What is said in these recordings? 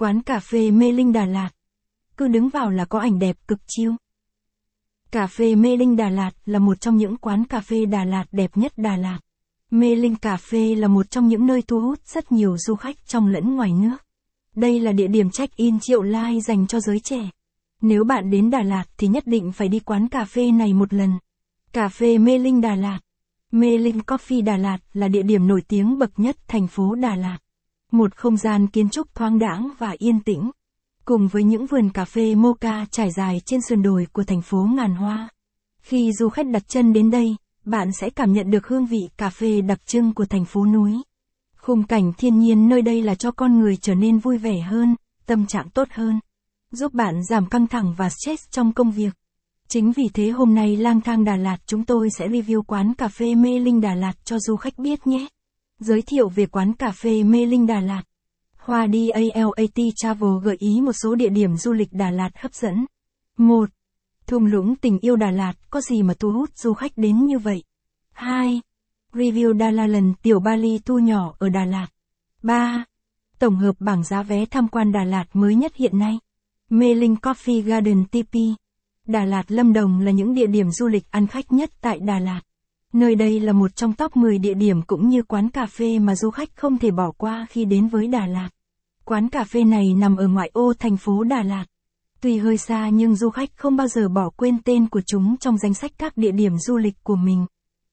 Quán cà phê Mê Linh Đà Lạt. Cứ đứng vào là có ảnh đẹp cực chiêu. Cà phê Mê Linh Đà Lạt là một trong những quán cà phê Đà Lạt đẹp nhất Đà Lạt. Mê Linh Cà phê là một trong những nơi thu hút rất nhiều du khách trong lẫn ngoài nước. Đây là địa điểm check-in triệu lai dành cho giới trẻ. Nếu bạn đến Đà Lạt thì nhất định phải đi quán cà phê này một lần. Cà phê Mê Linh Đà Lạt. Mê Linh Coffee Đà Lạt là địa điểm nổi tiếng bậc nhất thành phố Đà Lạt. Một không gian kiến trúc thoáng đãng và yên tĩnh. Cùng với những vườn cà phê mocha trải dài trên sườn đồi của thành phố ngàn hoa. Khi du khách đặt chân đến đây, bạn sẽ cảm nhận được hương vị cà phê đặc trưng của thành phố núi. Khung cảnh thiên nhiên nơi đây là cho con người trở nên vui vẻ hơn, tâm trạng tốt hơn, giúp bạn giảm căng thẳng và stress trong công việc. Chính vì thế hôm nay lang thang Đà Lạt chúng tôi sẽ review quán cà phê Mê Linh Đà Lạt cho du khách biết nhé. Giới thiệu về quán cà phê Mê Linh Đà Lạt. Hoa DALAT Travel gợi ý một số địa điểm du lịch Đà Lạt hấp dẫn. 1. Thung lũng tình yêu Đà Lạt, có gì mà thu hút du khách đến như vậy? 2. Review Đà Lạt lần tiểu Bali thu nhỏ ở Đà Lạt. 3. Tổng hợp bảng giá vé tham quan Đà Lạt mới nhất hiện nay. Mê Linh Coffee Garden TP. Đà Lạt Lâm Đồng là những địa điểm du lịch ăn khách nhất tại Đà Lạt. Nơi đây là một trong top 10 địa điểm cũng như quán cà phê mà du khách không thể bỏ qua khi đến với Đà Lạt. Quán cà phê này nằm ở ngoại ô thành phố Đà Lạt. Tuy hơi xa nhưng du khách không bao giờ bỏ quên tên của chúng trong danh sách các địa điểm du lịch của mình.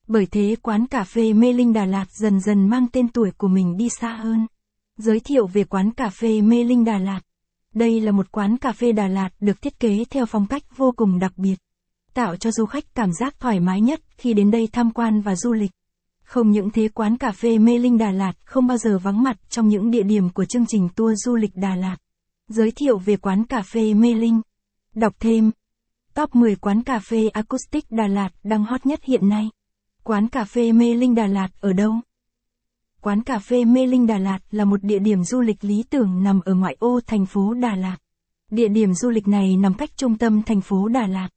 Bởi thế quán cà phê Mê Linh Đà Lạt dần dần mang tên tuổi của mình đi xa hơn. Giới thiệu về quán cà phê Mê Linh Đà Lạt. Đây là một quán cà phê Đà Lạt được thiết kế theo phong cách vô cùng đặc biệt, tạo cho du khách cảm giác thoải mái nhất khi đến đây tham quan và du lịch. Không những thế, quán cà phê Mê Linh Đà Lạt không bao giờ vắng mặt trong những địa điểm của chương trình tour du lịch Đà Lạt. Giới thiệu về quán cà phê Mê Linh. Đọc thêm. Top 10 quán cà phê acoustic Đà Lạt đang hot nhất hiện nay. Quán cà phê Mê Linh Đà Lạt ở đâu? Quán cà phê Mê Linh Đà Lạt là một địa điểm du lịch lý tưởng nằm ở ngoại ô thành phố Đà Lạt. Địa điểm du lịch này nằm cách trung tâm thành phố Đà Lạt.